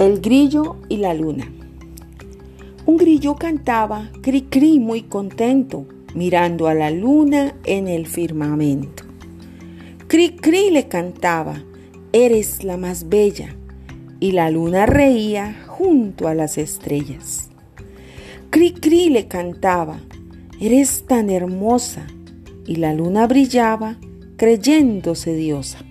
El grillo y la luna. Un grillo cantaba cri cri muy contento, mirando a la luna en el firmamento. Cri cri le cantaba, eres la más bella, y la luna reía junto a las estrellas. Cri cri le cantaba, eres tan hermosa, y la luna brillaba creyéndose diosa.